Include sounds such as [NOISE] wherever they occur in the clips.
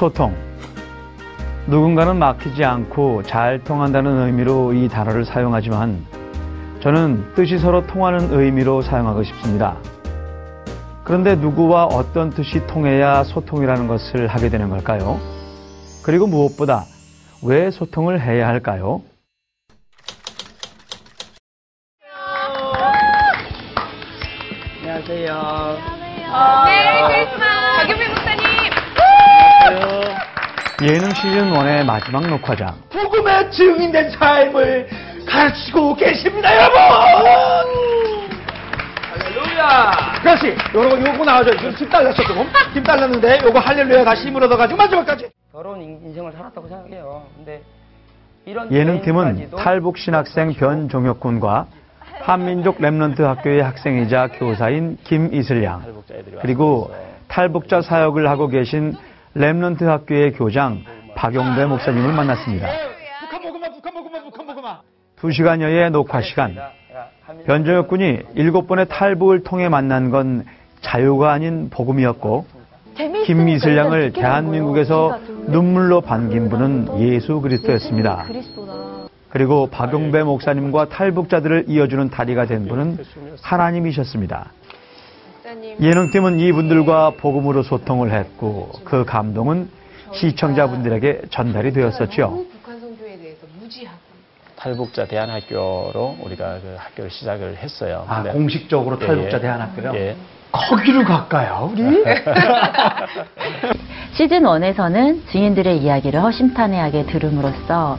소통. 누군가는 막히지 않고 잘 통한다는 의미로 이 단어를 사용하지만 저는 뜻이 서로 통하는 의미로 사용하고 싶습니다. 그런데 누구와 어떤 뜻이 통해야 소통이라는 것을 하게 되는 걸까요? 그리고 무엇보다 왜 소통을 해야 할까요? 예능 시즌 1의 마지막 녹화장. 복음의 증인된 삶을 가르치고 계십니다, 여러분! 할렐루야! 그렇지. 요거, 요거 나와줘요. 지금 팀 달랐어, 조금. 팀 달랐는데, 요거 할렐루야 다시 힘을 얻어가지고 마지막까지. 더러운 인- 인생을 살았다고 생각해요. 근데, 이런 예능팀은 탈북 신학생 변종혁 군과 한민족 렘넌트 학교의 학생이자 교사인 김이슬 양 그리고 탈북자 사역을 하고 계신 랩런트 학교의 교장 박용배 목사님을 만났습니다. 북한 먹으마, 북한 먹으마, 북한 먹으마. 두 시간여의 녹화 시간. 변종혁 군이 일곱 번의 탈북을 통해 만난 건 자유가 아닌 복음이었고 김미슬 양을 대한민국에서 눈물로 반긴 분은 예수 그리스도였습니다. 그리고 박용배 목사님과 탈북자들을 이어주는 다리가 된 분은 하나님이셨습니다. 예능 팀은 이분들과 복음으로 소통을 했고 그 감동은 시청자분들에게 전달이 되었었죠. 탈북자 대안학교로 우리가 그 학교를 시작을 했어요. 아, 근데- 공식적으로 예, 탈북자 예. 대안학교요? 예. 거기로 갈까요, 우리? [LAUGHS] 시즌 1에서는 증인들의 이야기를 허심탄회하게 들음으로써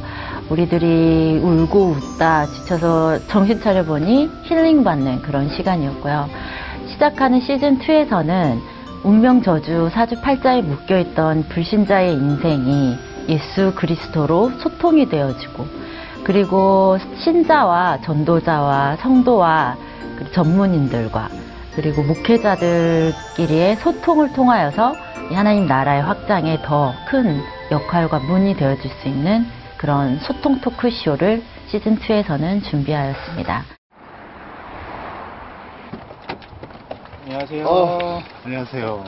우리들이 울고 웃다 지쳐서 정신 차려보니 힐링받는 그런 시간이었고요. 시작하는 시즌 2에서는 운명 저주 사주팔자에 묶여있던 불신자의 인생이 예수 그리스도로 소통이 되어지고 그리고 신자와 전도자와 성도와 전문인들과 그리고 목회자들끼리의 소통을 통하여서 이 하나님 나라의 확장에 더 큰 역할과 문이 되어줄 수 있는 그런 소통 토크쇼를 시즌2에서는 준비하였습니다. 안녕하세요. 어, 안녕하세요.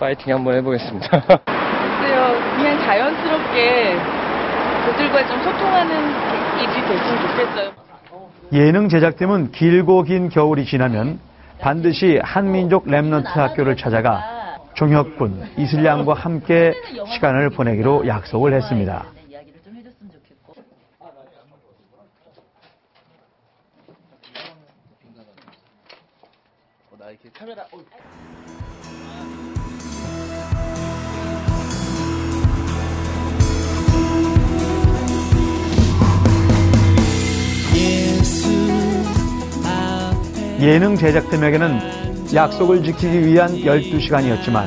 파이팅 한번 해보겠습니다. 글쎄요 그냥 자연스럽게 그들과 좀 소통하는 일이 됐으면 좋겠어요 예능 제작 팀은 길고 긴 겨울이 지나면 반드시 한민족 랩런트 학교를 찾아가 종혁군, 이슬양과 함께 시간을 보내기로 약속을 했습니다. 나 이렇게 카메라, 어, 예능 제작팀에게는 약속을 지키기 위한 12시간이었지만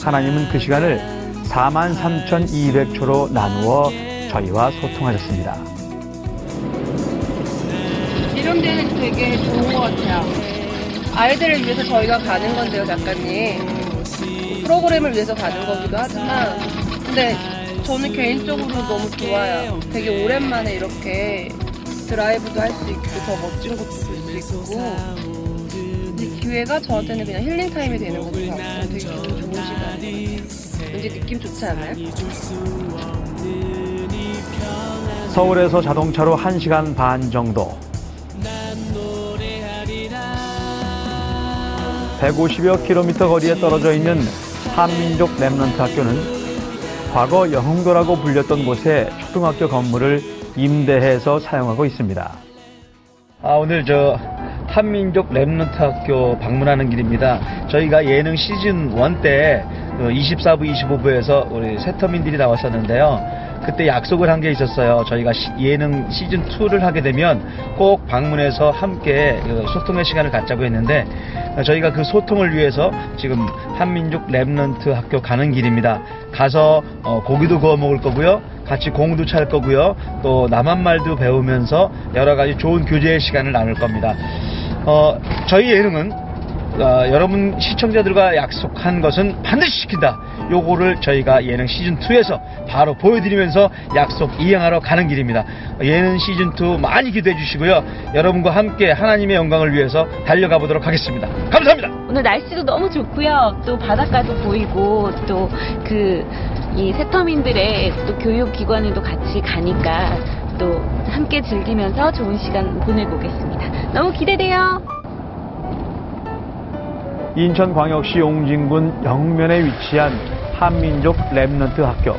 하나님은 그 시간을 43,200초로 나누어 저희와 소통하셨습니다. 이런 데는 되게 좋은 것 같아요 아이들을 위해서 저희가 가는 건데요 작가님. 프로그램을 위해서 가는 거기도 하지만 근데 저는 개인적으로 너무 좋아요. 되게 오랜만에 이렇게 드라이브도 할 수 있고 더 멋진 곳도 볼 수 있고 이 기회가 저한테는 그냥 healing time이 되는 것도 같고 되게 기분 좋은 같아요. 왠지 느낌 좋지 않아요? 서울에서 자동차로 1시간 반 정도 150여 킬로미터 거리에 떨어져 있는 한민족 렘넌트 학교는 과거 영흥도라고 불렸던 곳에 초등학교 건물을 임대해서 사용하고 있습니다. 아, 오늘 저 한민족 렘넌트 학교 방문하는 길입니다. 저희가 예능 시즌 1 때 24부, 25부에서 우리 새터민들이 나왔었는데요. 그때 약속을 한 게 있었어요. 저희가 시- 예능 시즌 2를 하게 되면 꼭 방문해서 함께 그 소통의 시간을 갖자고 했는데 어, 저희가 그 소통을 위해서 지금 한민족 렘넌트 학교 가는 길입니다. 가서 어, 고기도 구워 먹을 거고요. 같이 공도 찰 거고요. 또 남한 말도 배우면서 여러 가지 좋은 교제의 시간을 나눌 겁니다. 어, 저희 예능은 어, 여러분 시청자들과 약속한 것은 반드시 지킨다. 요거를 저희가 예능 시즌 2에서 바로 보여드리면서 약속 이행하러 가는 길입니다. 예능 시즌 2 많이 기대해 주시고요. 여러분과 함께 하나님의 영광을 위해서 달려가 보도록 하겠습니다. 감사합니다. 오늘 날씨도 너무 좋고요. 또 바닷가도 보이고 또 그 이 새터민들의 또 교육 기관에도 같이 가니까 또 함께 즐기면서 좋은 시간 보내고 오겠습니다. 너무 기대돼요. 인천광역시 옹진군 영흥면에 위치한 한민족 렘넌트 학교.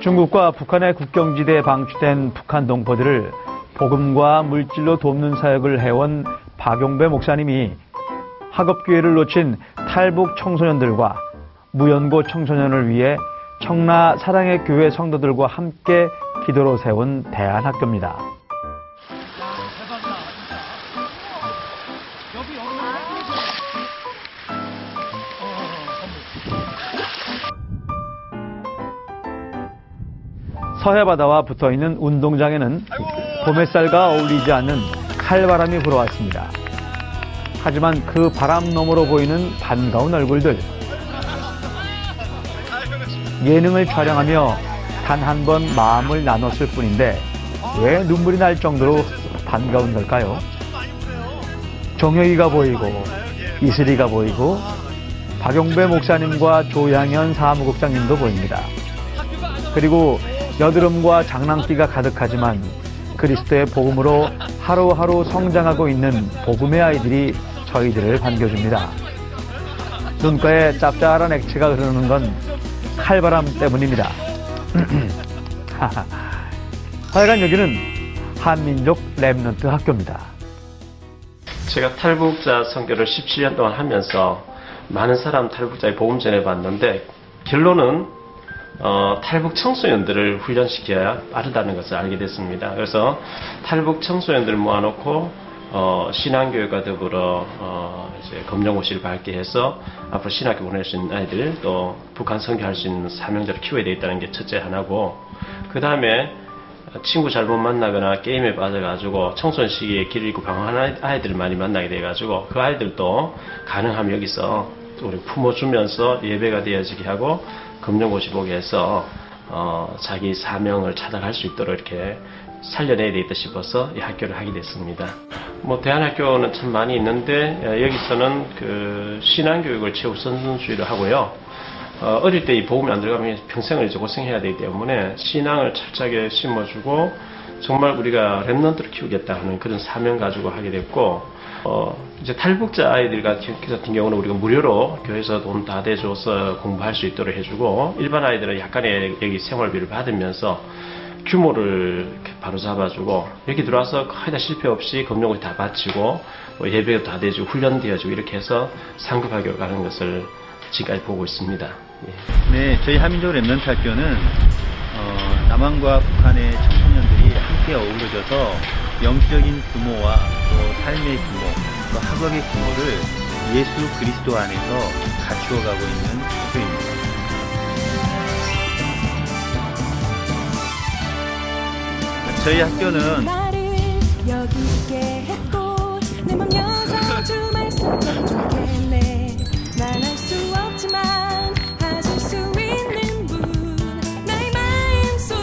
중국과 북한의 국경지대에 방치된 북한 동포들을 복음과 물질로 돕는 사역을 해온 박용배 목사님이 학업 기회를 놓친 탈북 청소년들과 무연고 청소년을 위해 청라 사랑의 교회 성도들과 함께 기도로 세운 대안학교입니다. 서해바다와 붙어 있는 운동장에는 봄햇살과 어울리지 않는 칼바람이 불어왔습니다. 하지만 그 바람 너머로 보이는 반가운 얼굴들. 예능을 촬영하며 단 한 번 마음을 나눴을 뿐인데 왜 눈물이 날 정도로 반가운 걸까요? 정혁이가 보이고 이슬이가 보이고 박용배 목사님과 조양현 사무국장님도 보입니다. 그리고 여드름과 장난기가 가득하지만 그리스도의 복음으로 하루하루 성장하고 있는 복음의 아이들이 저희들을 반겨줍니다. 눈가에 짭짤한 액체가 흐르는 건 칼바람 때문입니다. [LAUGHS] 하여간 여기는 한민족 렘넌트 학교입니다. 제가 탈북자 선교를 17년 동안 하면서 많은 사람 탈북자의 복음 전해봤는데 결론은 어, 탈북 청소년들을 훈련시켜야 빠르다는 것을 알게 됐습니다. 그래서 탈북 청소년들 모아놓고 어, 신앙교육과 더불어 어, 이제 검정고시를 밝게 해서 앞으로 신학교 보낼 수 있는 아이들 또 북한 선교할 수 있는 사명자를 키워야 되겠다는 게 첫째 하나고 그 다음에 친구 잘못 만나거나 게임에 빠져가지고 청소년 시기에 길 잃고 방황하는 아이들을 많이 만나게 돼가지고 그 아이들도 가능하면 여기서 우리 품어주면서 예배가 되어지게 하고 검정고시 보게 해서 어, 자기 사명을 찾아갈 수 있도록 이렇게 살려내야 되겠다 싶어서 이 학교를 하게 됐습니다. 뭐 대안학교는 참 많이 있는데 어, 여기서는 그 신앙교육을 최우선순위로 하고요. 어, 어릴 때 이 복음이 안 들어가면 평생을 이제 고생해야 되기 때문에 신앙을 철저하게 심어주고 정말 우리가 랩런트를 키우겠다 하는 그런 사명 가지고 하게 됐고 어, 이제 탈북자 아이들 같은 경우는 우리가 무료로 교회에서 돈 다 대줘서 공부할 수 있도록 해주고 일반 아이들은 약간의 여기 생활비를 받으면서 규모를 바로 잡아주고 여기 들어와서 거의 다 실패 없이 검정고시 다 마치고 뭐 예배도 다 대주고 훈련되어지고 이렇게 해서 상급학교로 가는 것을 지금까지 보고 있습니다. 예. 네, 저희 한민족 랩런트 학교는 어, 남한과 북한의 청소년들이 함께 어우러져서 영적인 규모와 또 삶의 규모, 또 학업의 규모를 예수 그리스도 안에서 갖추어가고 있는 학교입니다. 저희 학교는 나를 여기 있게 했고 내맘 여서 주 말씀 좋겠네. 난알수 없지만 하실 수 있는 분 나의 마음속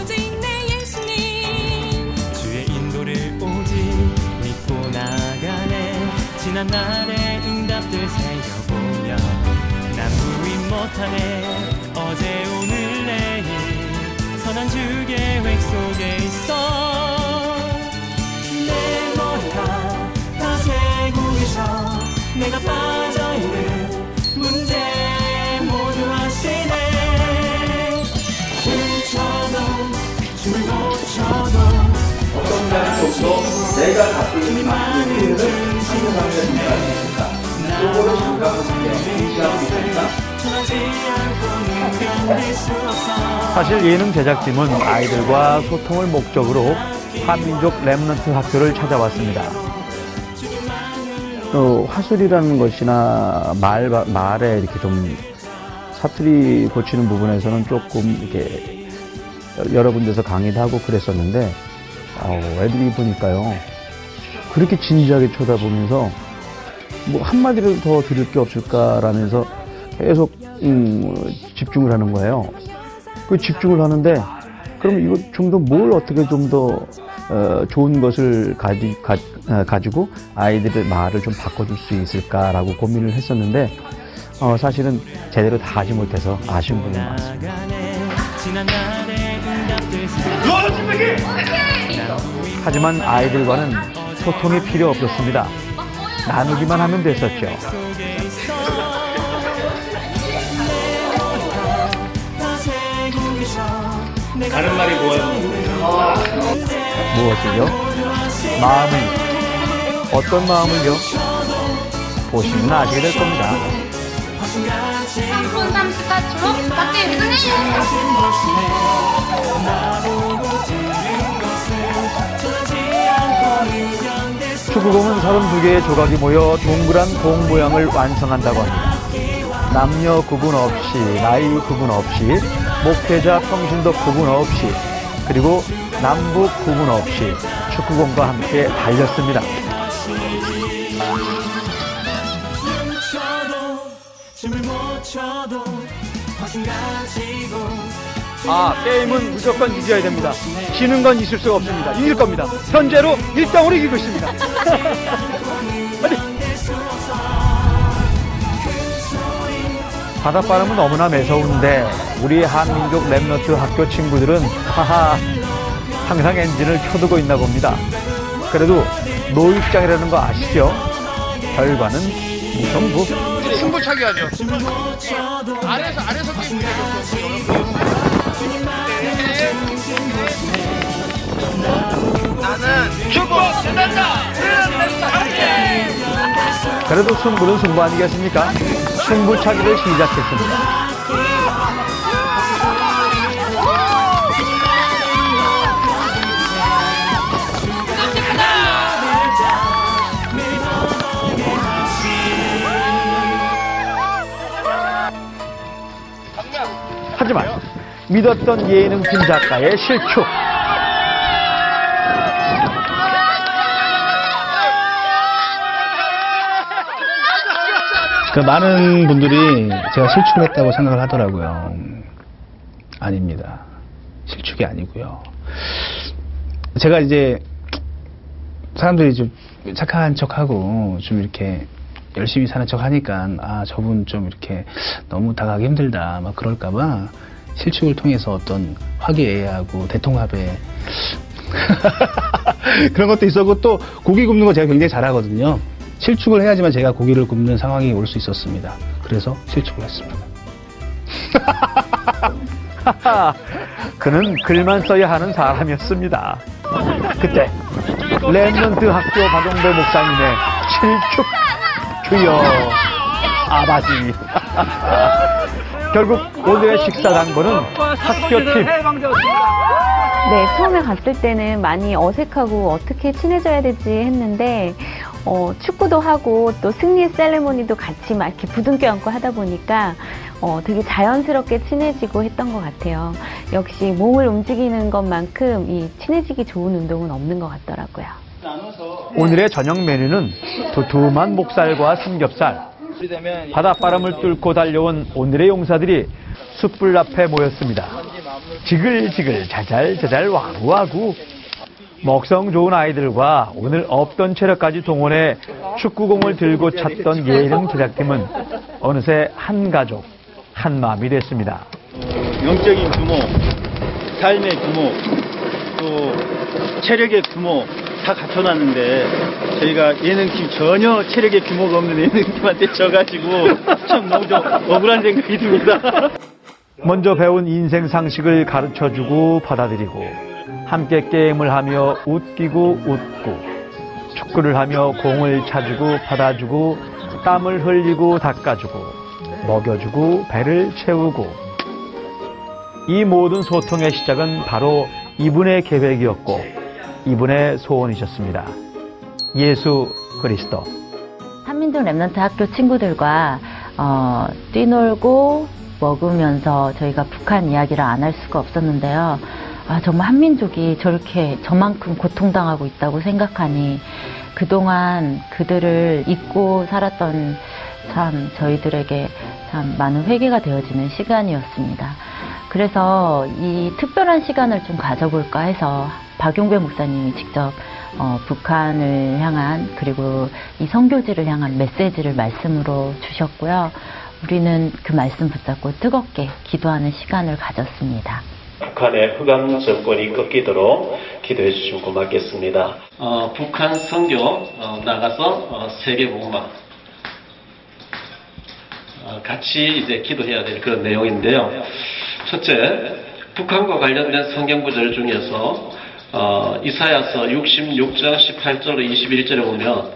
오직 내 예수님. 주의 인도를 오직 믿고 나가네. 지난 날의 응답들 새겨보며 난 부인 못하네 내가 갖고 있는 많은 일을 견딜 수 없어 사실 예능 제작팀은 아이들과 소통을 목적으로 한민족 렘넌트 학교를 찾아왔습니다. 어, 화술이라는 것이나 말, 말에 이렇게 좀 사투리 고치는 부분에서는 조금 이렇게 여러 군데서 강의도 하고 그랬었는데 어, 애들이 보니까요 그렇게 진지하게 쳐다보면서 뭐 한마디를 더 드릴 게 없을까라면서 계속 음, 집중을 하는 거예요. 그 집중을 하는데 그럼 이거 좀 더 뭘 어떻게 좀더 어, 좋은 것을 가지, 가, 어, 가지고 아이들의 말을 좀 바꿔줄 수 있을까라고 고민을 했었는데 어, 사실은 제대로 다 하지 못해서 아쉬운 부분이 많습니다. 하지만 아이들과는 소통이 필요 없었습니다. 나누기만 하면 됐었죠. 다른 말이 뭐예요? 무엇을요? 마음을 어떤 마음을요? 보시면 아시게 될 겁니다. 3분 34초로 밖에 유승해요. 축구공은 32개의 조각이 모여 동그란 공 모양을 완성한다고 합니다. 남녀 구분 없이, 나이 구분 없이, 목회자 평신도 구분 없이, 그리고 남북 구분 없이 축구공과 함께 달렸습니다. 아, 게임은 무조건 이겨야 됩니다. 지는 건 있을 수가 없습니다. 이길 겁니다. 현재로 1등으로 이기고 있습니다. 바닷바람은 너무나 매서운데 우리 한민족 랩너트 학교 친구들은 하하 항상 엔진을 켜두고 있나 봅니다. 그래도 노입장이라는 거 아시죠? 결과는 무성부. 승부차기 하죠. 안에서 축구 끝난다. 그래도 승부는 승부 아니겠습니까? 승부차기를 시작했습니다. 하지만 믿었던 예능팀 작가의 실축. 많은 분들이 제가 실축을 했다고 생각을 하더라고요. 아닙니다. 실축이 아니고요. 제가 이제 사람들이 좀 착한 척하고 좀 이렇게 열심히 사는 척 하니까 아 저분 좀 이렇게 너무 다가가기 힘들다 막 그럴까봐 실축을 통해서 어떤 화기애애하고 대통합에 [LAUGHS] 그런 것도 있었고 또 고기 굽는 거 제가 굉장히 잘하거든요. 실축을 해야지만 제가 고기를 굽는 상황이 올 수 있었습니다. 그래서 실축을 했습니다. [LAUGHS] 그는 글만 써야 하는 사람이었습니다. 그때 랩런트 학교 박용배 목사님의 실축 주여 아바지 [LAUGHS] 결국 오늘의 식사 당번은 학교팀 네, 처음에 갔을 때는 많이 어색하고 어떻게 친해져야 되지 했는데, 어, 축구도 하고 또 승리 셀레모니도 같이 막 이렇게 부둥켜 안고 하다 보니까, 어, 되게 자연스럽게 친해지고 했던 것 같아요. 역시 몸을 움직이는 것만큼 이 친해지기 좋은 운동은 없는 것 같더라고요. 오늘의 저녁 메뉴는 두툼한 목살과 삼겹살 바닷바람을 뚫고 달려온 오늘의 용사들이 숯불 앞에 모였습니다. 지글지글 자잘자잘 와구와구 먹성 좋은 아이들과 오늘 없던 체력까지 동원해 축구공을 들고 찾던 예능 제작팀은 어느새 한 가족 한 마음이 됐습니다. 영적인 규모, 삶의 규모, 또 체력의 규모 다 갖춰놨는데 저희가 예능팀 전혀 체력의 규모가 없는 예능팀한테 져가지고 참 너무 좀 억울한 생각이 듭니다. 먼저 배운 인생 상식을 가르쳐주고 받아들이고 함께 게임을 하며 웃기고 웃고 축구를 하며 공을 차주고 받아주고 땀을 흘리고 닦아주고 먹여주고 배를 채우고 이 모든 소통의 시작은 바로 이분의 계획이었고 이분의 소원이셨습니다. 예수 그리스도. 한민족 랩런트 학교 친구들과 어, 뛰놀고 먹으면서 저희가 북한 이야기를 안 할 수가 없었는데요. 아, 정말 한민족이 저렇게 저만큼 고통당하고 있다고 생각하니 그동안 그들을 잊고 살았던 참 저희들에게 참 많은 회개가 되어지는 시간이었습니다. 그래서 이 특별한 시간을 좀 가져볼까 해서 박용배 목사님이 직접 어, 북한을 향한 그리고 이 선교지를 향한 메시지를 말씀으로 주셨고요. 우리는 그 말씀 붙잡고 뜨겁게 기도하는 시간을 가졌습니다. 북한의 흑암 정권이 꺾이도록 기도해 주시면 고맙겠습니다. 어, 북한 선교 어, 나가서 어, 세계 복음화 어, 같이 이제 기도해야 될 그런 내용인데요. 첫째, 북한과 관련된 성경 구절 중에서 어, 이사야서 66장 18절로 21절에 보면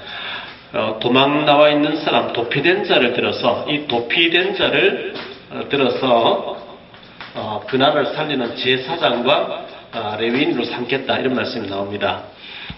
어, 도망 나와 있는 사람 도피된 자를 들어서 이 도피된 자를 어, 들어서 어, 그날을 살리는 제사장과 아, 레위인으로 삼겠다 이런 말씀이 나옵니다.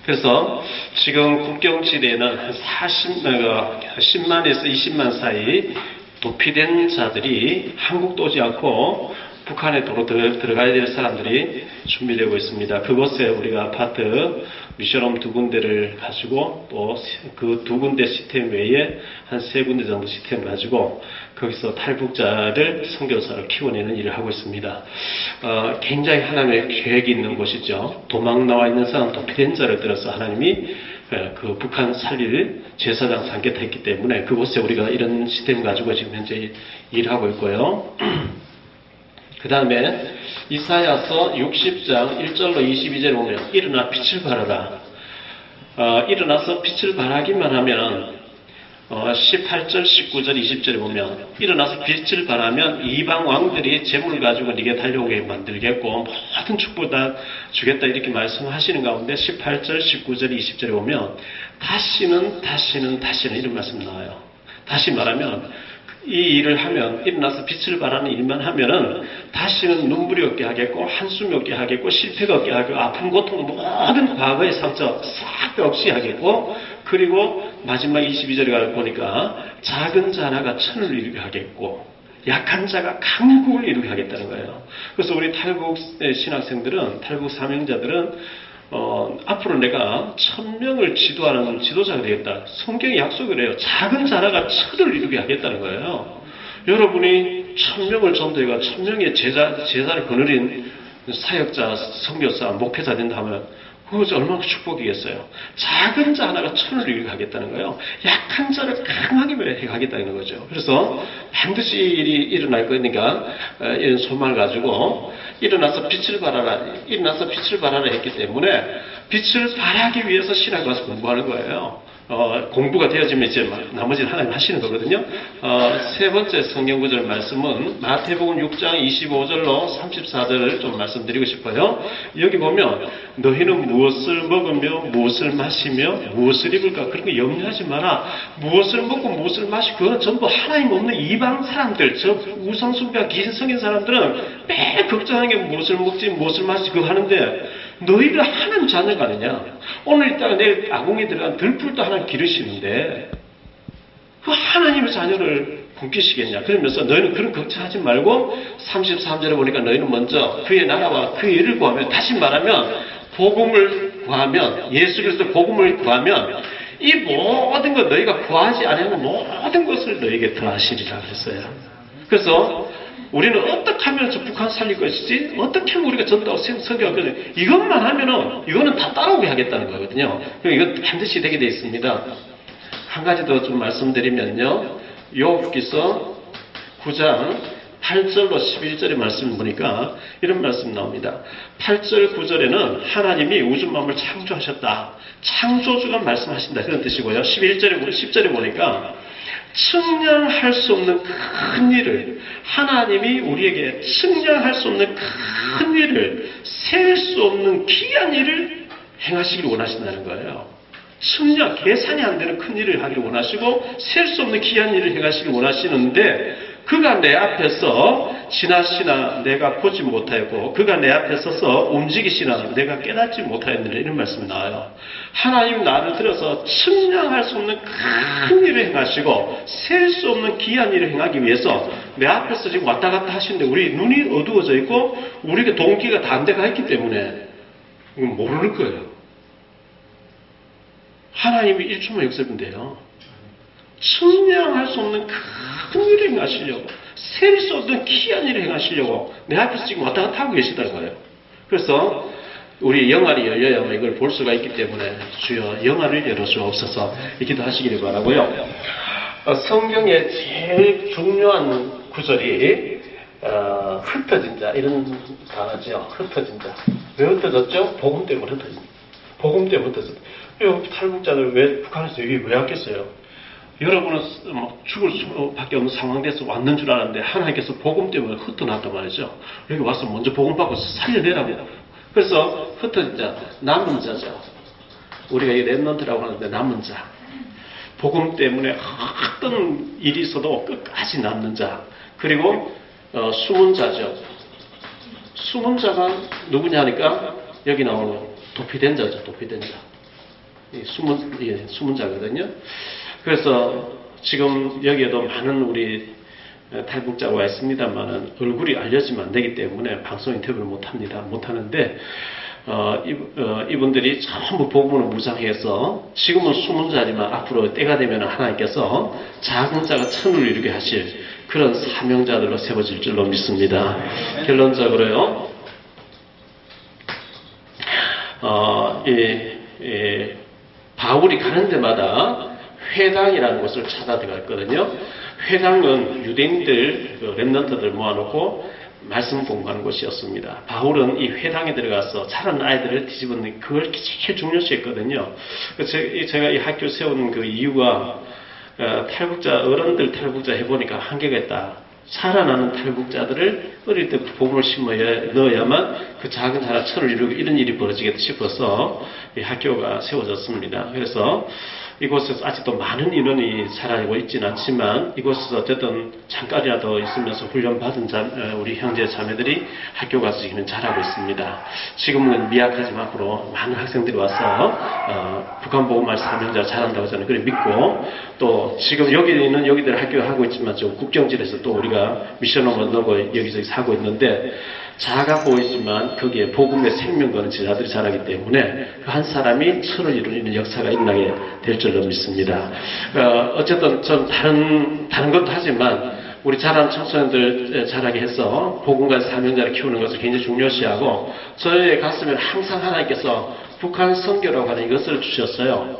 그래서 지금 국경지대에는 한 40, 어, 10만에서 20만 사이 도피된 자들이 한국도 오지 않고 북한에 도로 들- 들어가야 될 사람들이 준비되고 있습니다. 그곳에 우리가 아파트 미션홈 두 군데를 가지고 또 그 두 군데 시스템 외에 한 세 군데 정도 시스템 가지고 거기서 탈북자를 선교사를 키워내는 일을 하고 있습니다. 어, 굉장히 하나님의 계획이 있는 곳이죠. 도망 나와 있는 사람 도피된 자를 들어서 하나님이 에, 그 북한 살릴 제사장 삼겠다 했기 때문에 그곳에 우리가 이런 시스템 가지고 지금 현재 일하고 있고요. [CLEARS THROAT] 그 다음에 이사야서 60장 1절로 22절에 보면 일어나 빛을 발하라. 어, 일어나서 빛을 발하기만 하면 어, 18절, 19절, 20절에 보면 일어나서 빛을 발하면 이방 왕들이 재물을 가지고 네게 달려오게 만들겠고 모든 축복 다 주겠다 이렇게 말씀하시는 가운데 18절, 19절, 20절에 보면 다시는 다시는 다시는 이런 말씀 나와요. 다시 말하면 이 일을 하면 일어나서 빛을 발하는 일만 하면은 다시는 눈물이 없게 하겠고 한숨이 없게 하겠고 실패가 없게 하고 아픈 고통 모든 과거의 상처 싹다 없이 하겠고 그리고 마지막 22절에 가 보니까 작은 자 하나가 천을 이루게 하겠고 약한 자가 강국을 이루게 하겠다는 거예요. 그래서 우리 탈북 신학생들은 탈북 사명자들은 어, 앞으로 내가 천 명을 지도하는 지도자가 되겠다. 성경이 약속을 해요. 작은 자라가 천을 이루게 하겠다는 거예요. 여러분이 천 명을 전도해가 천 명의 제자, 제자를 거느린 사역자, 선교사, 목회자 된다 하면 그것이 얼마나 축복이겠어요. 작은 자 하나가 천을 이루게 하겠다는 거예요. 약한 자를 강하게 해 가겠다는 거죠. 그래서 반드시 이 일이 일어날 거니까 어, 이런 소망을 가지고 일어나서 빛을 발하라, 일어나서 빛을 발하라 했기 때문에 빛을 발하기 위해서 신학 가서 공부하는 거예요. 어, 공부가 되어지면 이제 막 나머지는 하나님 하시는 거거든요. 어, 세 번째 성경 구절 말씀은 마태복음 6장 25절로 34절을 좀 말씀드리고 싶어요. 여기 보면 너희는 무엇을 먹으며 무엇을 마시며 무엇을 입을까 그런 거 염려하지 마라. 무엇을 먹고 무엇을 마시고 그건 전부 하나님 없는 이방 사람들, 저 우상숭배와 기신성인 사람들은 매일 걱정하는 게 무엇을 먹지 무엇을 마시지 그거 하는데 너희가 하나님 자녀가 아니냐? 오늘 있다가 내일 아궁이 들어간 들풀도 하나님 기르시는데 그 하나님의 자녀를 굶기시겠냐? 그러면서 너희는 그런 걱정하지 말고 33절에 보니까 너희는 먼저 그의 나라와 그의 일을 구하면 다시 말하면 복음을 구하면 예수 그리스도 복음을 구하면 이 모든 것 너희가 구하지 않으면 모든 것을 너희에게 더하시리라 그랬어요. 그래서 우리는 어떻게 하면 저 북한 살릴 것이지? 어떻게 하면 우리가 선교할 것이지? 이것만 하면은, 이거는 다 따라오게 하겠다는 거거든요. 이건 반드시 되게 되어 있습니다. 한 가지 더 좀 말씀드리면요. 요기서 9장 8절로 11절의 말씀 보니까 이런 말씀 나옵니다. 8절 9절에는 하나님이 우주 만물을 창조하셨다. 창조주가 말씀하신다. 그런 뜻이고요. 11절에 10절에 보니까 측량할 수 없는 큰 일을 하나님이 우리에게 측량할 수 없는 큰 일을 셀 수 없는 귀한 일을 행하시길 원하신다는 거예요. 측량 계산이 안 되는 큰 일을 하기를 원하시고 셀 수 없는 귀한 일을 행하시길 원하시는데 그가 내 앞에서 지나시나 내가 보지 못하였고 그가 내 앞에 서서 움직이시나 내가 깨닫지 못하였느냐 이런 말씀이 나와요. 하나님 나를 들어서 측량할 수 없는 큰 일을 행하시고 셀 수 없는 귀한 일을 행하기 위해서 내 앞에서 지금 왔다 갔다 하시는데 우리 눈이 어두워져 있고 우리가 동기가 반대가 있기 때문에 모르는 거예요. 하나님이 일초만 역습인데요. 측량할 수 없는 큰 일을 행하시려고 셀 수 없는 귀한 일을 행하시려고 내 앞에서 지금 왔다 갔다 하고 계시다는 거예요. 그래서 우리 영안이 열려야만 이걸 볼 수가 있기 때문에 주여 영안을 열어주옵소서 이기도 하시기를 바라고요. 어, 성경의 제일 중요한 구절이 어, 흩어진 자 이런 단어죠. 흩어진 자. 왜 흩어졌죠? 복음 때문에 흩어진. 복음 때문에 흩어졌. 요 탈북자들 왜 북한에서 여기 왜 왔겠어요? 여러분은 막 죽을 수밖에 없는 상황 돼서 왔는 줄 알았는데 하나님께서 복음 때문에 흩어났단 말이죠. 여기 와서 먼저 복음 받고 살려내라고. 그래서 흩어진 자, 남은 자죠. 우리가 이 랩런트라고 하는데 남은 자. 복음 때문에 어떤 일이 있어도 끝까지 남는 자. 그리고 어, 숨은 자죠. 숨은 자가 누구냐 하니까 여기 나오는 도피된 자죠. 도피된 자. 이 숨은, 예, 숨은 자거든요. 그래서 지금 여기에도 많은 우리 탈북자가 와 있습니다만은 얼굴이 알려지면 안 되기 때문에 방송 인터뷰를 못 합니다. 못 하는데, 어, 이, 분들이 전부 복음을 무장해서 지금은 숨은 자지만 앞으로 때가 되면 하나님께서 작은 자가 천을 이루게 하실 그런 사명자들로 세워질 줄로 믿습니다. 결론적으로요, 어, 이, 이, 바울이 가는 데마다 회당이라는 곳을 찾아 들어갔거든요. 회당은 유대인들, 그 랩런트들 모아놓고 말씀 공부하는 곳이었습니다. 바울은 이 회당에 들어가서 자란 아이들을 뒤집어는 그걸 제일 중요시했거든요. 제가 이 학교 세운 그 이유가 어, 탈북자, 어른들 탈북자 해보니까 한계가 있다. 살아나는 탈북자들을 어릴 때부터 복음을 심어 넣어야만 그 작은 나라 천을 이루고 이런 일이 벌어지겠다 싶어서 이 학교가 세워졌습니다. 그래서 이곳에서 아직도 많은 인원이 살아있고 있지는 않지만 이곳에서 어쨌든 잠깐이라도 있으면서 훈련받은 자, 어, 우리 형제 자매들이 학교 가서 지금 잘하고 있습니다. 지금은 미약하지만 앞으로 많은 학생들이 와서 어, 북한 보고말 사명자 잘한다고 저는 그래 믿고 또 지금 여기는 여기들 학교 하고 있지만 좀 국경지에서 또 우리가 미션을 넣고 여기저기 사고 있는데 작아 보이지만 거기에 복음의 생명 거는 제자들이 잘하기 때문에 그 한 사람이 천을 이루는 역사가 일어나게 될 줄로 믿습니다. 어, 어쨌든 좀 다른 다른 것도 하지만 우리 자란 청소년들 자라게 해서 복음과 사명자를 키우는 것을 굉장히 중요시하고 저의 가슴에 항상 하나님께서 북한 선교라고 하는 이것을 주셨어요.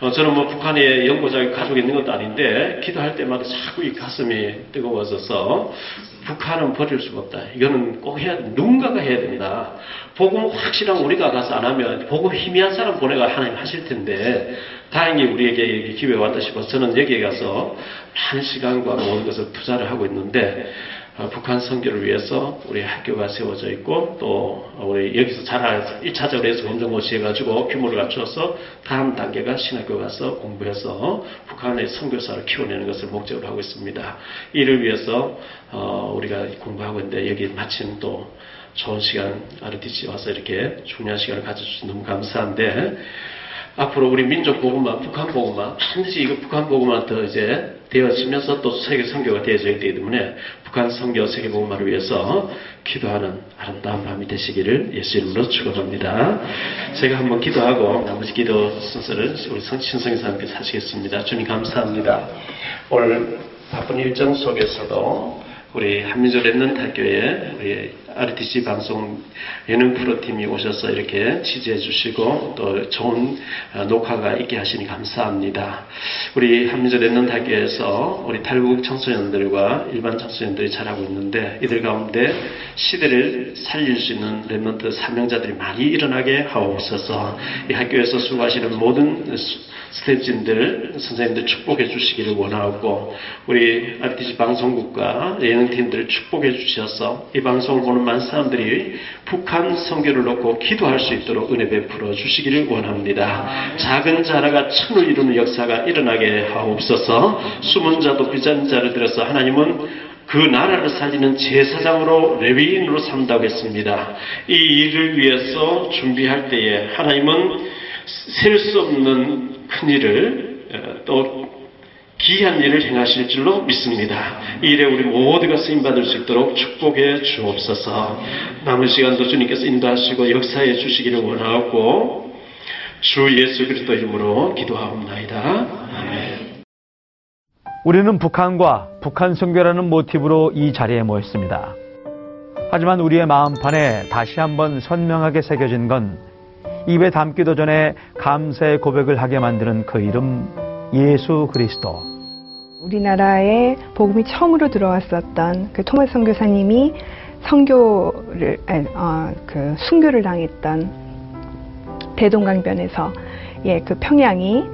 어, 저는 뭐 북한에 연고자가 가족이 있는 것도 아닌데 기도할 때마다 자꾸 이 가슴이 뜨거워져서 북한은 버릴 수가 없다. 이거는 꼭 해야 누군가가 해야 된다. 복음 확실한 우리가 가서 안 하면 복음 희미한 사람 보내가 하나님 하실 텐데 다행히 우리에게 기회가 왔다 싶어서 저는 여기에 가서 많은 시간과 모든 것을 투자를 하고 있는데 어, 북한 선교를 위해서 우리 학교가 세워져 있고 또 우리 여기서 자라서 1차적으로 해서 검정고시 해가지고 규모를 갖춰서 다음 단계가 신학교 가서 공부해서 북한의 선교사를 키워내는 것을 목적으로 하고 있습니다. 이를 위해서 어, 우리가 공부하고 있는데 여기 마침 또 좋은 시간 RTC 와서 이렇게 중요한 시간을 가져주셔서 너무 감사한데 앞으로 우리 민족 보고만, 북한 보고만, 반드시 이거 북한 보고만 더 이제 되어지면서 또 세계 선교가 되어져야 되기 때문에 북한 선교 세계 보고만을 위해서 기도하는 아름다운 밤이 되시기를 예수 이름으로 축원합니다. 제가 한번 기도하고 나머지 기도 순서를 우리 신성에서 함께 사시겠습니다. 주님 감사합니다. 오늘 바쁜 일정 속에서도 우리 한민족 렘넌트 학교에 우리 RTC 방송 예능 프로팀이 오셔서 이렇게 취재해 주시고 또 좋은 어, 녹화가 있게 하시니 감사합니다. 우리 한민족 렘넌트 학교에서 우리 탈북 청소년들과 일반 청소년들이 잘하고 있는데 이들 가운데 시대를 살릴 수 있는 렘넌트 사명자들이 많이 일어나게 하옵소서 이 학교에서 수고하시는 모든 스태프진들, 선생님들 축복해 주시기를 원하고 우리 RTC 방송국과 예능팀들을 축복해 주셔서 이 방송을 보는 많은 사람들이 북한 선교를 놓고 기도할 수 있도록 은혜 베풀어 주시기를 원합니다. 작은 자가 천을 이루는 역사가 일어나게 하옵소서 숨은 자도 비전 자를 들어서 하나님은 그 나라를 살리는 제사장으로 레위인으로 삼는다고 했습니다. 이 일을 위해서 준비할 때에 하나님은 셀 수 없는 큰 일을 어, 또 기이한 일을 행하실 줄로 믿습니다. 이 일에 우리 모두가 쓰임받을 수 있도록 축복해 주옵소서 남은 시간도 주님께서 인도하시고 역사해 주시기를 원하고 주 예수 그리스도 이름으로 기도하옵나이다. 아멘. 우리는 북한과 북한 선교라는 모티브로 이 자리에 모였습니다. 하지만 우리의 마음판에 다시 한번 선명하게 새겨진 건 입에 담기도 전에 감사의 고백을 하게 만드는 그 이름 예수 그리스도. 우리나라에 복음이 처음으로 들어왔었던 그 토마스 선교사님이 선교를 어, 그 순교를 당했던 대동강변에서 예, 그 평양이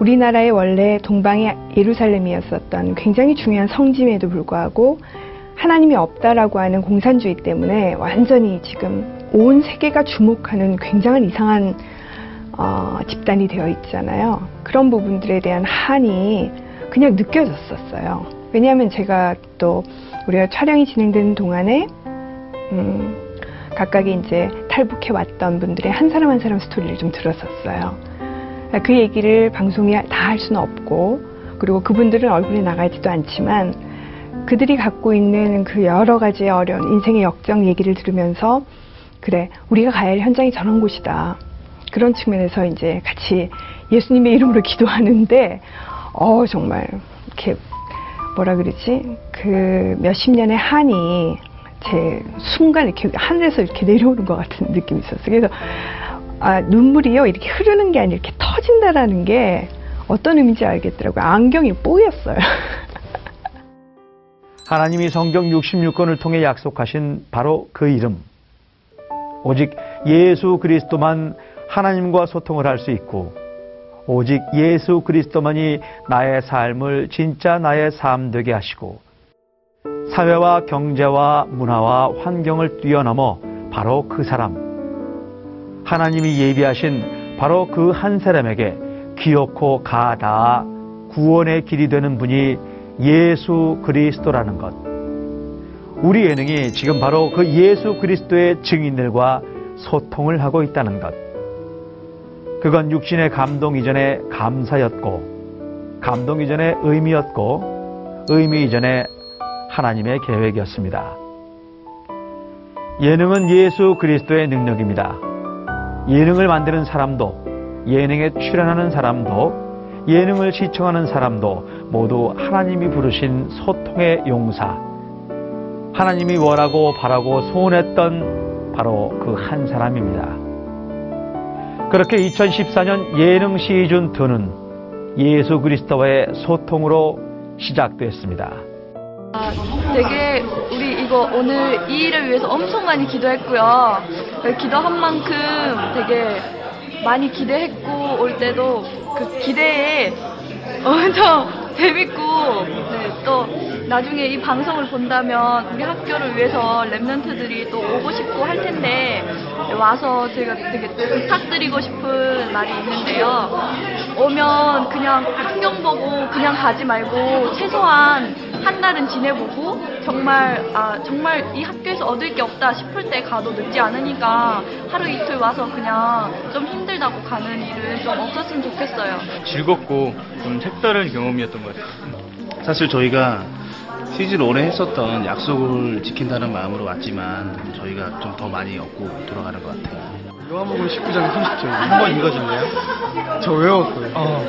우리나라의 원래 동방의 예루살렘이었었던 굉장히 중요한 성짐에도 불구하고 하나님이 없다라고 하는 공산주의 때문에 완전히 지금 온 세계가 주목하는 굉장한 이상한 어, 집단이 되어 있잖아요. 그런 부분들에 대한 한이 그냥 느껴졌었어요. 왜냐하면 제가 또 우리가 촬영이 진행되는 동안에 음, 각각의 이제 탈북해 왔던 분들의 한 사람 한 사람 스토리를 좀 들었었어요. 그 얘기를 방송에 다 할 수는 없고 그리고 그분들은 얼굴에 나가지도 않지만 그들이 갖고 있는 그 여러 가지의 어려운 인생의 역정 얘기를 들으면서 그래 우리가 가야 할 현장이 저런 곳이다 그런 측면에서 이제 같이 예수님의 이름으로 기도하는데 어 정말 이렇게 뭐라 그러지 그 몇십 년의 한이 제 순간 이렇게 하늘에서 이렇게 내려오는 것 같은 느낌이 있었어요. 그래서 아, 눈물이요 이렇게 흐르는 게 아니라 이렇게 터진다라는 게 어떤 의미인지 알겠더라고요. 안경이 뽀였어요. [LAUGHS] 하나님이 성경 66권을 통해 약속하신 바로 그 이름. 오직 예수 그리스도만 하나님과 소통을 할 수 있고, 오직 예수 그리스도만이 나의 삶을 진짜 나의 삶 되게 하시고, 사회와 경제와 문화와 환경을 뛰어넘어 바로 그 사람, 하나님이 예비하신 바로 그 한 사람에게 기어코 가다 구원의 길이 되는 분이 예수 그리스도라는 것. 우리 예능이 지금 바로 그 예수 그리스도의 증인들과 소통을 하고 있다는 것. 그건 육신의 감동 이전에 감사였고, 감동 이전에 의미였고, 의미 이전에 하나님의 계획이었습니다. 예능은 예수 그리스도의 능력입니다. 예능을 만드는 사람도, 예능에 출연하는 사람도, 예능을 시청하는 사람도 모두 하나님이 부르신 소통의 용사, 하나님이 원하고 바라고 소원했던 바로 그 한 사람입니다. 그렇게 2014년 예능 시즌 2는 예수 그리스도와의 소통으로 시작됐습니다. 아, 되게 우리 이거 오늘 이 일을 위해서 엄청 많이 기도했고요. 기도한 만큼 되게 많이 기대했고 올 때도 그 기대에 [LAUGHS] 엄청 재밌고 네, 또 나중에 이 방송을 본다면 우리 학교를 위해서 랩런트들이 또 오고 싶고 할 텐데 와서 제가 되게 부탁드리고 싶은 말이 있는데요. 오면 그냥 풍경 보고 그냥 가지 말고 최소한 한 달은 지내보고 정말 아 정말 이 학교에서 얻을 게 없다 싶을 때 가도 늦지 않으니까 하루 이틀 와서 그냥 좀 힘들다고 가는 일은 좀 없었으면 좋겠어요. 즐겁고 좀 색다른 경험이었던 것 같아요. 사실 저희가 시즌 오래 했었던 약속을 지킨다는 마음으로 왔지만 저희가 좀 더 많이 얻고 돌아가는 것 같아요. 요한복음 19장 30절 한 번 읽어줄래요? 저 외웠어요. 어.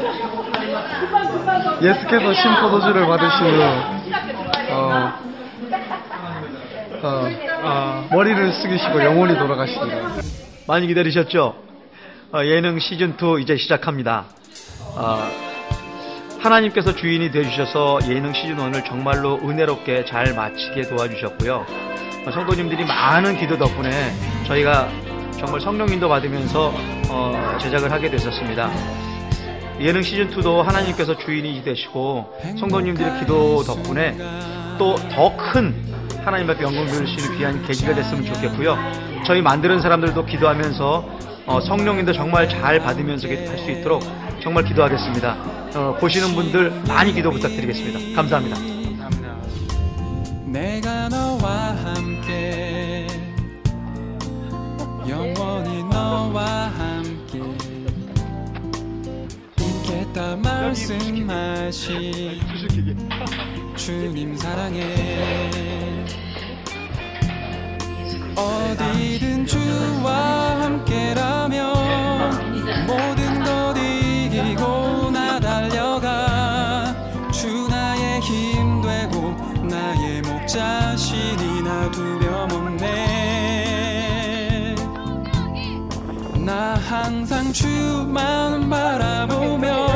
예수께서 신 포도주를 받으신 후 어, 어, 머리를 숙이시고 영혼이 돌아가시니라. 많이 기다리셨죠? 어, 예능 시즌2 이제 시작합니다. 어, 하나님께서 주인이 되어주셔서 예능 시즌1을 정말로 은혜롭게 잘 마치게 도와주셨고요. 어, 성도님들이 많은 기도 덕분에 저희가 정말 성령인도 받으면서 어, 제작을 하게 됐었습니다. 예능 시즌2도 하나님께서 주인이 되시고 성도님들의 기도 덕분에 또 더 큰 하나님 앞에 영광 돌릴 수 있는 귀한 계기가 됐으면 좋겠고요. 저희 만드는 사람들도 기도하면서 어, 성령인도 정말 잘 받으면서 할 수 있도록 정말 기도하겠습니다. 어, 보시는 분들 많이 기도 부탁드리겠습니다. 감사합니다. 내가 너와 함께 영원히 너와 함께 있겠다 말씀하신 주님 사랑해 어디든 주와 함께라면 모든 항상 주만 바라보며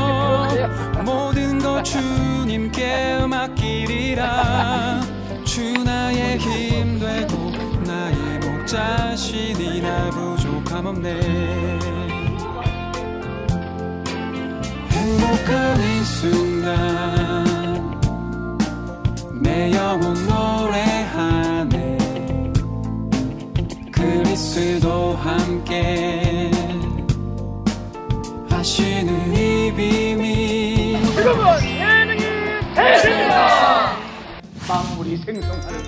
모든 것 주님께 맡기리라. 주 나의 힘 되고 나의 목자신이 나 부족함 없네. 행복한 이 순간 내 영혼 노래하네. 그리스도 함께 생성하는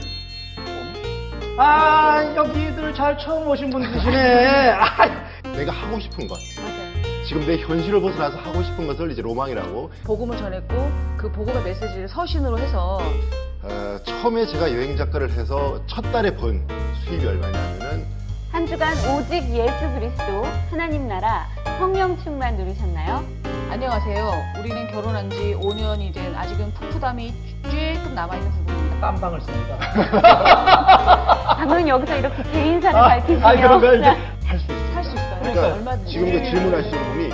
아 여기들 잘 처음 오신 분들이시네 아, 내가 하고 싶은 것. 지금 내 현실을 벗어나서 하고 싶은 것을 이제 로망이라고. 복음을 전했고 그 복음의 메시지를 서신으로 해서 어, 처음에 제가 여행 작가를 해서 첫 달에 번 수입이 얼마냐면은 한 주간 오직 예수 그리스도 하나님 나라 성령 충만 누리셨나요? 안녕하세요. 우리는 결혼한 지 5년이 된 아직은 풋풋함이 쬐끔 남아있는 부부입니다. 땀방을 씁니다. [LAUGHS] 방금 여기서 이렇게 개인사를 아, 밝히시면 아, 그런가요? 이제 할 수 있어요. 할수 있어요. 그러니까 얼마든지. 지금도 질문하시는 분이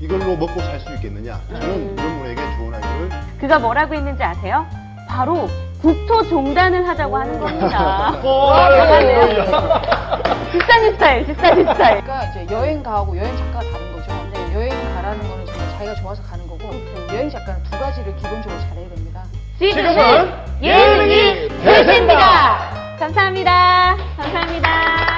이걸로 먹고 살 수 있겠느냐? 저는 이런 분에게 조언하기를 그가 뭐라고 했는지 아세요? 바로 국토 종단을 하자고 하는 겁니다. [LAUGHS] 오, 아, 예. 비싸니 스타일, 비싸니 스타일. 그러니까 이제 여행 가고 여행 작가가 다른 자기가 좋아서 가는 거고 여행 작가는 두 가지를 기본적으로 잘해야 됩니다. 지금은 예능이 대세입니다. 감사합니다. 감사합니다.